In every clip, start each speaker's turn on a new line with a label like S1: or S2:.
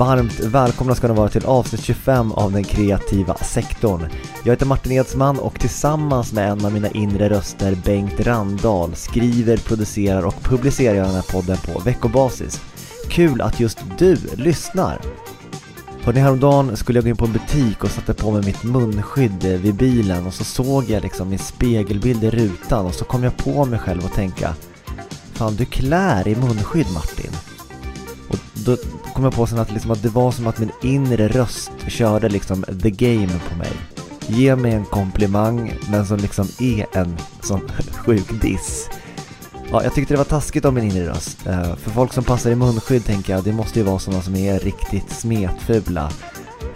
S1: Varmt välkomna ska ni vara till avsnitt 25 av den kreativa sektorn. Jag heter Martin Edsman och tillsammans med en av mina inre röster, Bengt Randahl, skriver, producerar och publicerar jag den här podden på veckobasis. Kul att just du lyssnar! Hörrni, häromdagen skulle jag gå in på en butik och satte på mig mitt munskydd vid bilen och så såg jag liksom min spegelbild i rutan och så kom jag på mig själv och tänka Fan, du klär i munskydd Martin. Och då kom jag på sen att, liksom att det var som att min inre röst körde liksom the game på mig. Ge mig en komplimang men som liksom är en sån sjuk diss. Ja, jag tyckte det var taskigt av min inre röst. Eh, för folk som passar i munskydd tänker jag, det måste ju vara sådana som är riktigt smetfula.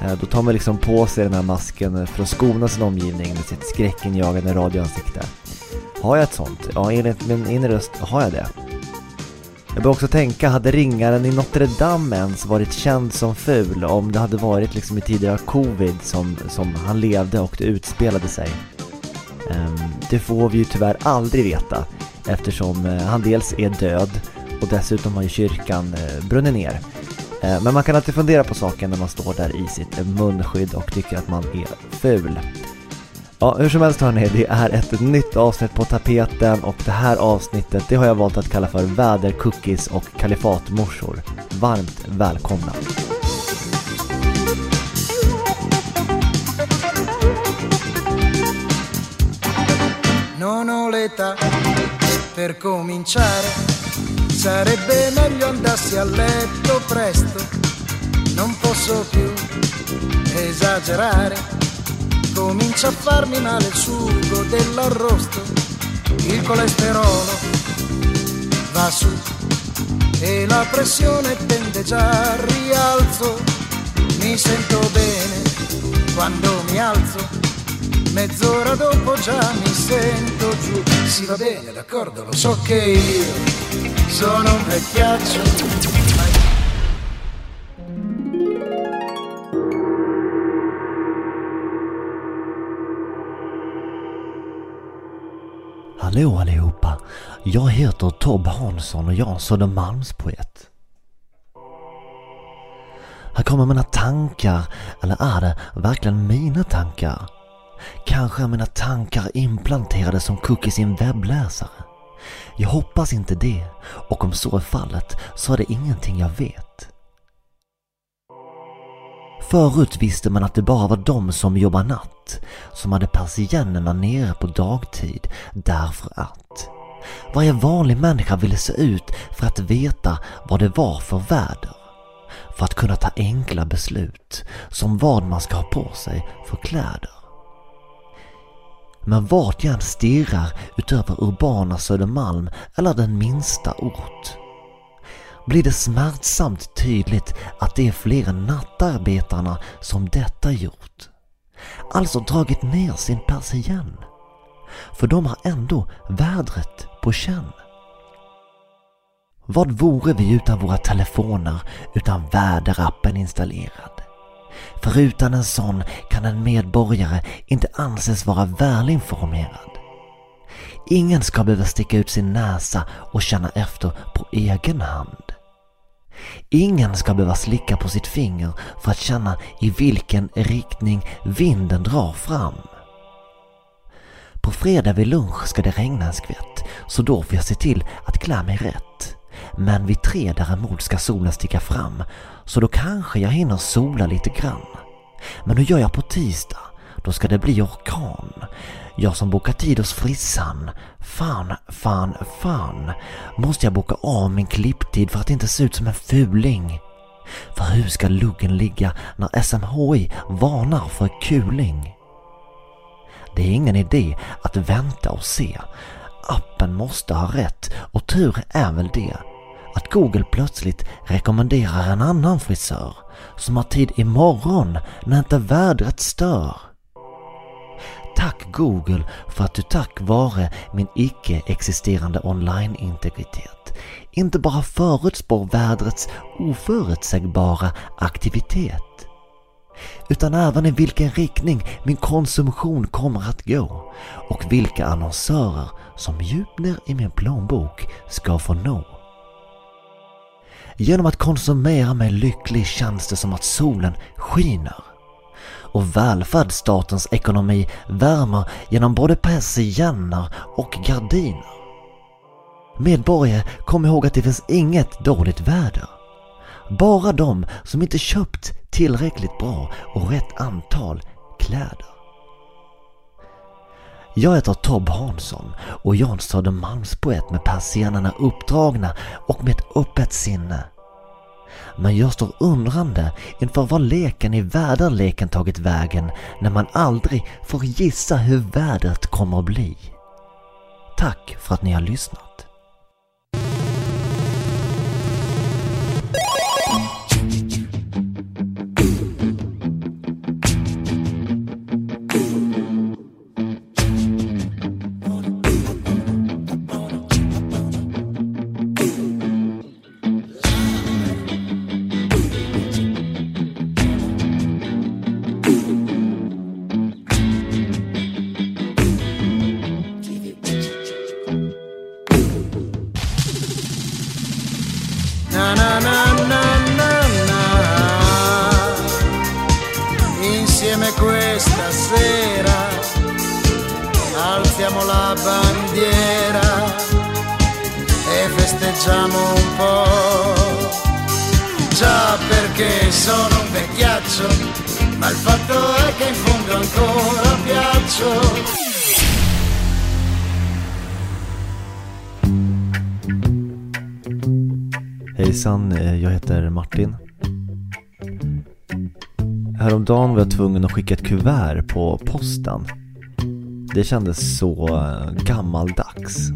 S1: Eh, då tar man liksom på sig den här masken för att skona sin omgivning med sitt skräckinjagande radioansikte. Har jag ett sånt? Ja, enligt min inre röst har jag det. Jag börjar också tänka, hade ringaren i Notre Dame ens varit känd som ful om det hade varit liksom i tider av covid som, som han levde och det utspelade sig? Ehm, det får vi ju tyvärr aldrig veta eftersom eh, han dels är död och dessutom har ju kyrkan eh, brunnit ner. Eh, men man kan alltid fundera på saken när man står där i sitt munskydd och tycker att man är ful. Ja, hur som helst hörni, det är ett nytt avsnitt på tapeten och det här avsnittet det har jag valt att kalla för vädercookies och kalifatmorsor. Varmt välkomna! Non ho l'età per cominciare Sarebbe meglio andassi a letto presto Non posso più esagerare Comincia a farmi male il sugo dell'arrosto, il colesterolo va su e la pressione tende già al rialzo. Mi sento bene quando mi alzo, mezz'ora dopo già mi sento giù. Si va bene, d'accordo, lo so che io sono un vecchiaccio Hallå allihopa! Jag heter Tob Hansson och jag är Södermalmspoet. Här kommer mina tankar, eller är det verkligen mina tankar? Kanske är mina tankar implanterade som cookies i en webbläsare? Jag hoppas inte det och om så är fallet så är det ingenting jag vet. Förut visste man att det bara var de som jobbar natt som hade persiennerna nere på dagtid därför att varje vanlig människa ville se ut för att veta vad det var för väder. För att kunna ta enkla beslut som vad man ska ha på sig för kläder. Men vart jag än stirrar utöver urbana Södermalm eller den minsta ort blir det smärtsamt tydligt att det är fler än nattarbetarna som detta gjort. Alltså dragit ner sin persienn. För de har ändå vädret på känn. Vad vore vi utan våra telefoner, utan väderappen installerad? För utan en sån kan en medborgare inte anses vara välinformerad. Ingen ska behöva sticka ut sin näsa och känna efter på egen hand. Ingen ska behöva slicka på sitt finger för att känna i vilken riktning vinden drar fram. På fredag vid lunch ska det regna en skvätt, så då får jag se till att klä mig rätt. Men vid tre däremot ska solen sticka fram, så då kanske jag hinner sola lite grann. Men hur gör jag på tisdag? Då ska det bli orkan. Jag som bokat tid hos frissan. Fan, fan, fan. Måste jag boka av min klipptid för att inte se ut som en fuling? För hur ska luggen ligga när SMHI varnar för kuling? Det är ingen idé att vänta och se. Appen måste ha rätt och tur är väl det att Google plötsligt rekommenderar en annan frisör som har tid imorgon när inte vädret stör. Tack Google för att du tack vare min icke-existerande online-integritet inte bara förutspår vädrets oförutsägbara aktivitet utan även i vilken riktning min konsumtion kommer att gå och vilka annonsörer som djupt ner i min plånbok ska få nå. Genom att konsumera mig lycklig känns det som att solen skiner. Och välfärdsstatens ekonomi värmer genom både persienner och gardiner. Medborgare, kom ihåg att det finns inget dåligt väder. Bara de som inte köpt tillräckligt bra och rätt antal kläder. Jag heter Tob Hansson och jag är en Södermalmspoet med persiennerna uppdragna och med ett öppet sinne. Men jag står undrande inför var leken i väderleken tagit vägen när man aldrig får gissa hur vädret kommer att bli. Tack för att ni har lyssnat.
S2: Facciamo un po'. Già perché sono un vecchiaccio, ma il fatto è che in fondo ancora piaccio.
S1: Hejsan, eh, jag heter Martin. Häromdagen var jag tvungen att skicka ett kuvert på posten. Det kändes så eh, gammaldags.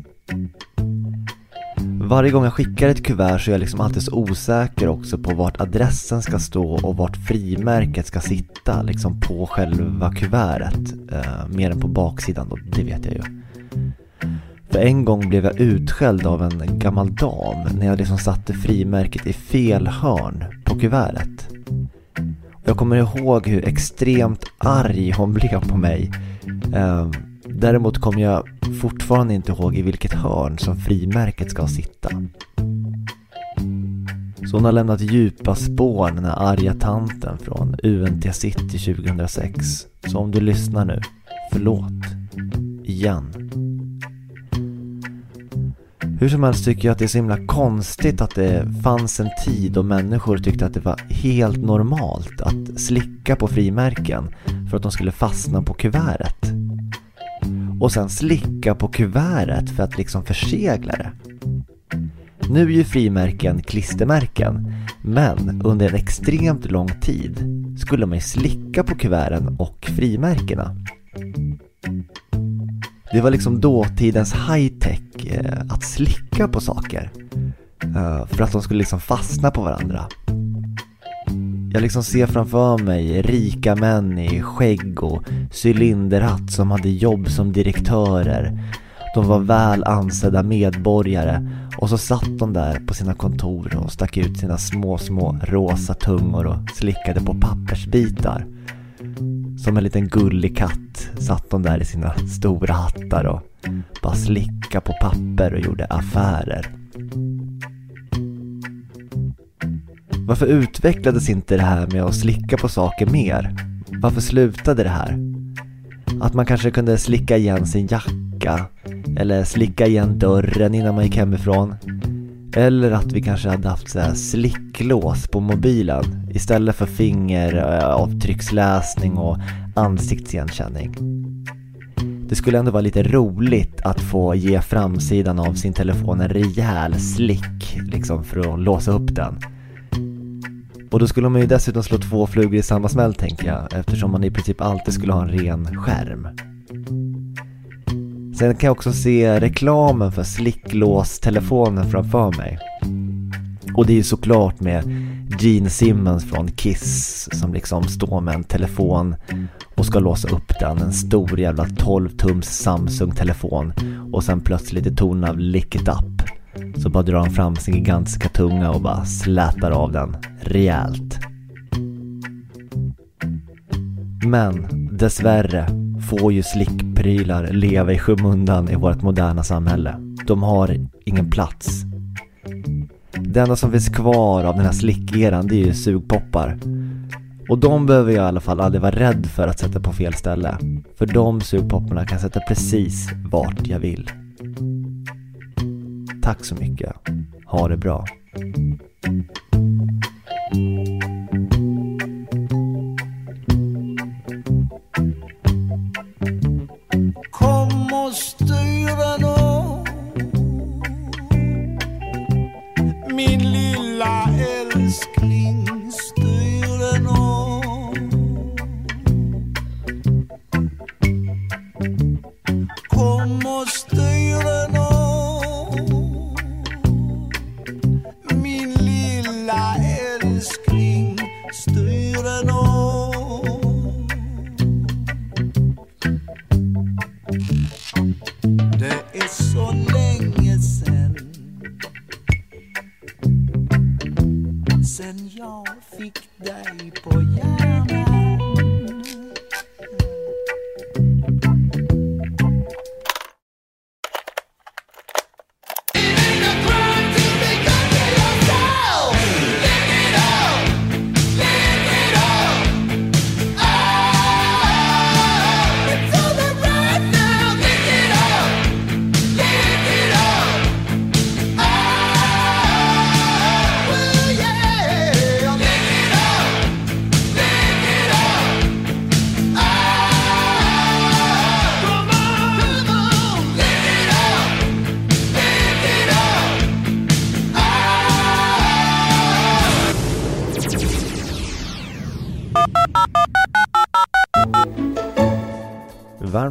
S1: Varje gång jag skickar ett kuvert så är jag liksom alltid så osäker också på vart adressen ska stå och vart frimärket ska sitta liksom på själva kuvertet. Eh, mer än på baksidan då, det vet jag ju. För en gång blev jag utskälld av en gammal dam när jag liksom satte frimärket i fel hörn på kuvertet. Jag kommer ihåg hur extremt arg hon blev på mig. Eh, Däremot kommer jag fortfarande inte ihåg i vilket hörn som frimärket ska sitta. Så hon har lämnat djupa spår den här arga tanten från UNT City 2006. Så om du lyssnar nu, förlåt. Igen. Hur som helst tycker jag att det är så himla konstigt att det fanns en tid då människor tyckte att det var helt normalt att slicka på frimärken för att de skulle fastna på kuvertet. Mm. Och sen slicka på kuvertet för att liksom försegla det. Nu är ju frimärken klistermärken, men under en extremt lång tid skulle man ju slicka på kuverten och frimärkena. Det var liksom dåtidens high-tech eh, att slicka på saker. Eh, för att de skulle liksom fastna på varandra. Jag liksom ser framför mig rika män i skägg och cylinderhatt som hade jobb som direktörer. De var väl ansedda medborgare och så satt de där på sina kontor och stack ut sina små, små rosa tungor och slickade på pappersbitar. Som en liten gullig katt satt de där i sina stora hattar och bara slickade på papper och gjorde affärer. Varför utvecklades inte det här med att slicka på saker mer? Varför slutade det här? Att man kanske kunde slicka igen sin jacka eller slicka igen dörren innan man gick hemifrån. Eller att vi kanske hade haft så här slicklås på mobilen istället för fingeravtrycksläsning eh, och ansiktsigenkänning. Det skulle ändå vara lite roligt att få ge framsidan av sin telefon en rejäl slick liksom för att låsa upp den. Och då skulle man ju dessutom slå två flugor i samma smäll tänker jag eftersom man i princip alltid skulle ha en ren skärm. Sen kan jag också se reklamen för slicklåstelefonen framför mig. Och det är ju såklart med Gene Simmons från Kiss som liksom står med en telefon och ska låsa upp den. En stor jävla 12 tums Samsung-telefon och sen plötsligt i ton av Lick It Up så bara drar han fram sin gigantiska tunga och bara slätar av den rejält. Men dessvärre får ju slickprylar leva i skymundan i vårt moderna samhälle. De har ingen plats. Det enda som finns kvar av den här slickeran det är ju sugpoppar. Och de behöver jag i alla fall aldrig vara rädd för att sätta på fel ställe. För de sugpopparna kan sätta precis vart jag vill. Tack så mycket. Ha det bra.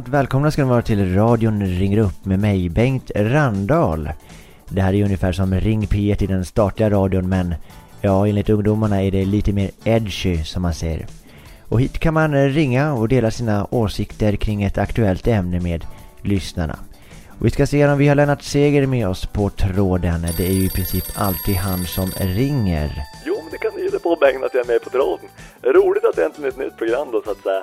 S1: Varmt välkomna ska ni vara till radion ringer upp med mig, Bengt Randahl. Det här är ungefär som Ring P1 i den statliga radion men ja, enligt ungdomarna är det lite mer edgy som man säger. Och hit kan man ringa och dela sina åsikter kring ett aktuellt ämne med lyssnarna. Och vi ska se om vi har Lennart Seger med oss på tråden. Det är ju i princip alltid han som ringer.
S3: Jo, men det kan du ge på Bengt att jag är med på tråden. Roligt att det äntligen är ett nytt program då så att säga.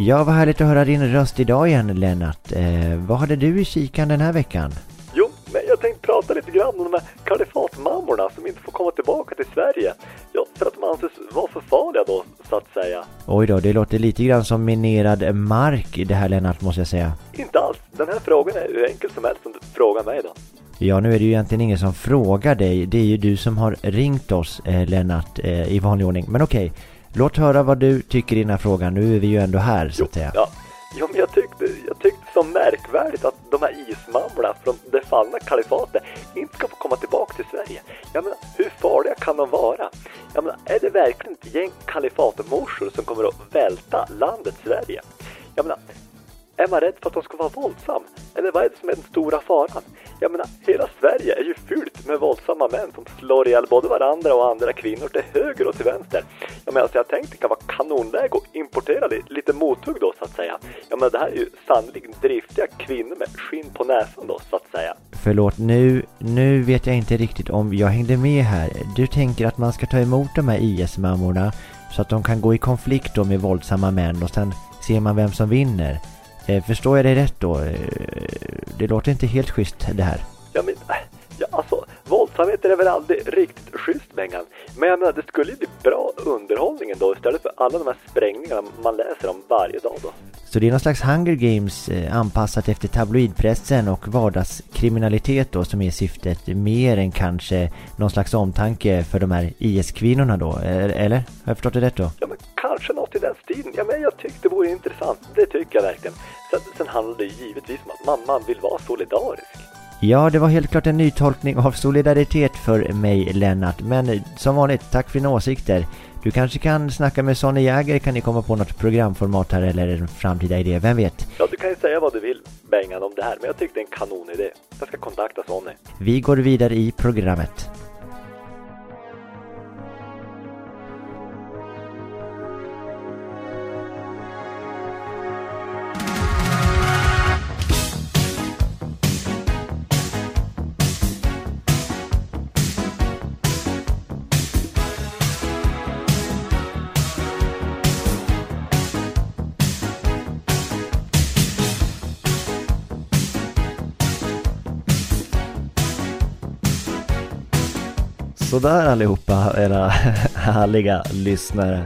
S1: Ja, vad härligt att höra din röst idag igen Lennart. Eh, vad hade du i kikan den här veckan?
S3: Jo, men jag tänkte prata lite grann om de här kalifatmammorna som inte får komma tillbaka till Sverige. Ja, för att de anses vara för farliga då, så att säga.
S1: Oj då, det låter lite grann som minerad mark det här Lennart måste jag säga.
S3: Inte alls. Den här frågan är hur enkel som helst om du frågar mig då.
S1: Ja, nu är det ju egentligen ingen som frågar dig. Det är ju du som har ringt oss eh, Lennart eh, i vanlig ordning. Men okej, låt höra vad du tycker i den här frågan. Nu är vi ju ändå här så att säga.
S3: Ja, jo, men jag tyckte, jag tyckte så märkvärdigt att de här ismammorna från det fallna kalifatet inte ska få komma tillbaka till Sverige. Jag menar, hur farliga kan de vara? Jag menar, är det verkligen ett gäng kalifatmorsor som kommer att välta landet Sverige? Jag menar, är man rädd för att de ska vara våldsam? Eller vad är det som är den stora faran? Jag menar, hela Sverige är ju fyllt med våldsamma män som slår ihjäl både varandra och andra kvinnor till höger och till vänster. Jag menar, alltså jag tänkte det kan vara kanonläge att importera lite, lite mothugg då så att säga. Jag menar, det här är ju sannolikt driftiga kvinnor med skinn på näsan då så att säga.
S1: Förlåt, nu, nu vet jag inte riktigt om jag hängde med här. Du tänker att man ska ta emot de här IS-mammorna så att de kan gå i konflikt då med våldsamma män och sen ser man vem som vinner. Eh, förstår jag dig rätt då? Eh, det låter inte helt schysst det här.
S3: Ja men, äh, ja alltså, våldsamheter är väl aldrig riktigt schysst Bengan. Men jag menar, det skulle ju bli bra underhållning då istället för alla de här sprängningarna man läser om varje dag då.
S1: Så det är någon slags Hunger Games eh, anpassat efter tabloidpressen och vardagskriminalitet då som är syftet mer än kanske någon slags omtanke för de här IS-kvinnorna då, eller? Har jag förstått det rätt då?
S3: Ja men kanske något i den stilen. Ja men jag tyckte det vore intressant. Det tycker jag verkligen. Sen, sen handlar det ju givetvis om att mamman vill vara solidarisk.
S1: Ja, det var helt klart en nytolkning av solidaritet för mig Lennart, men eh, som vanligt, tack för dina åsikter. Du kanske kan snacka med Sonny Jäger, kan ni komma på något programformat här eller en framtida idé, vem vet?
S3: Ja, du kan ju säga vad du vill, Bengan, om det här, men jag tyckte det är en kanonidé. Jag ska kontakta Sonny.
S1: Vi går vidare i programmet. Sådär allihopa, era härliga lyssnare.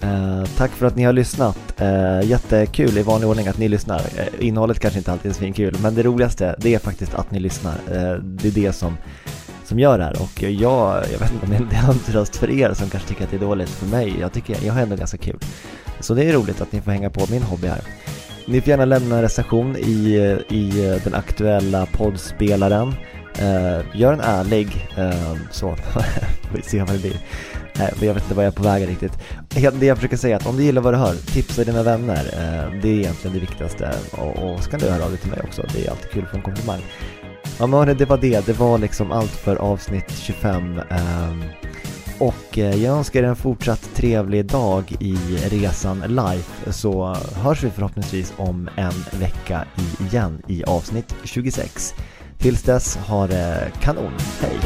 S1: Eh, tack för att ni har lyssnat. Eh, jättekul i vanlig ordning att ni lyssnar. Eh, innehållet kanske inte alltid är svinkul, men det roligaste det är faktiskt att ni lyssnar. Eh, det är det som, som gör det här och jag, jag vet inte om det är en tröst för er som kanske tycker att det är dåligt. För mig, jag tycker jag har ändå ganska kul. Så det är roligt att ni får hänga på min hobby här. Ni får gärna lämna en recension i, i den aktuella poddspelaren. Uh, gör en ärlig, uh, så, får vi se vad det blir. Uh, jag vet inte vad jag är på väg riktigt. Det jag försöker säga är att om du gillar vad du hör, tipsa dina vänner. Uh, det är egentligen det viktigaste. Och, och så kan du höra av dig till mig också, det är alltid kul för en komplimang. Ja men hörni, det var det. Det var liksom allt för avsnitt 25. Ehm, och jag önskar er en fortsatt trevlig dag i resan live så hörs vi förhoppningsvis om en vecka igen i avsnitt 26. Tills dess, ha det kanon. Hej!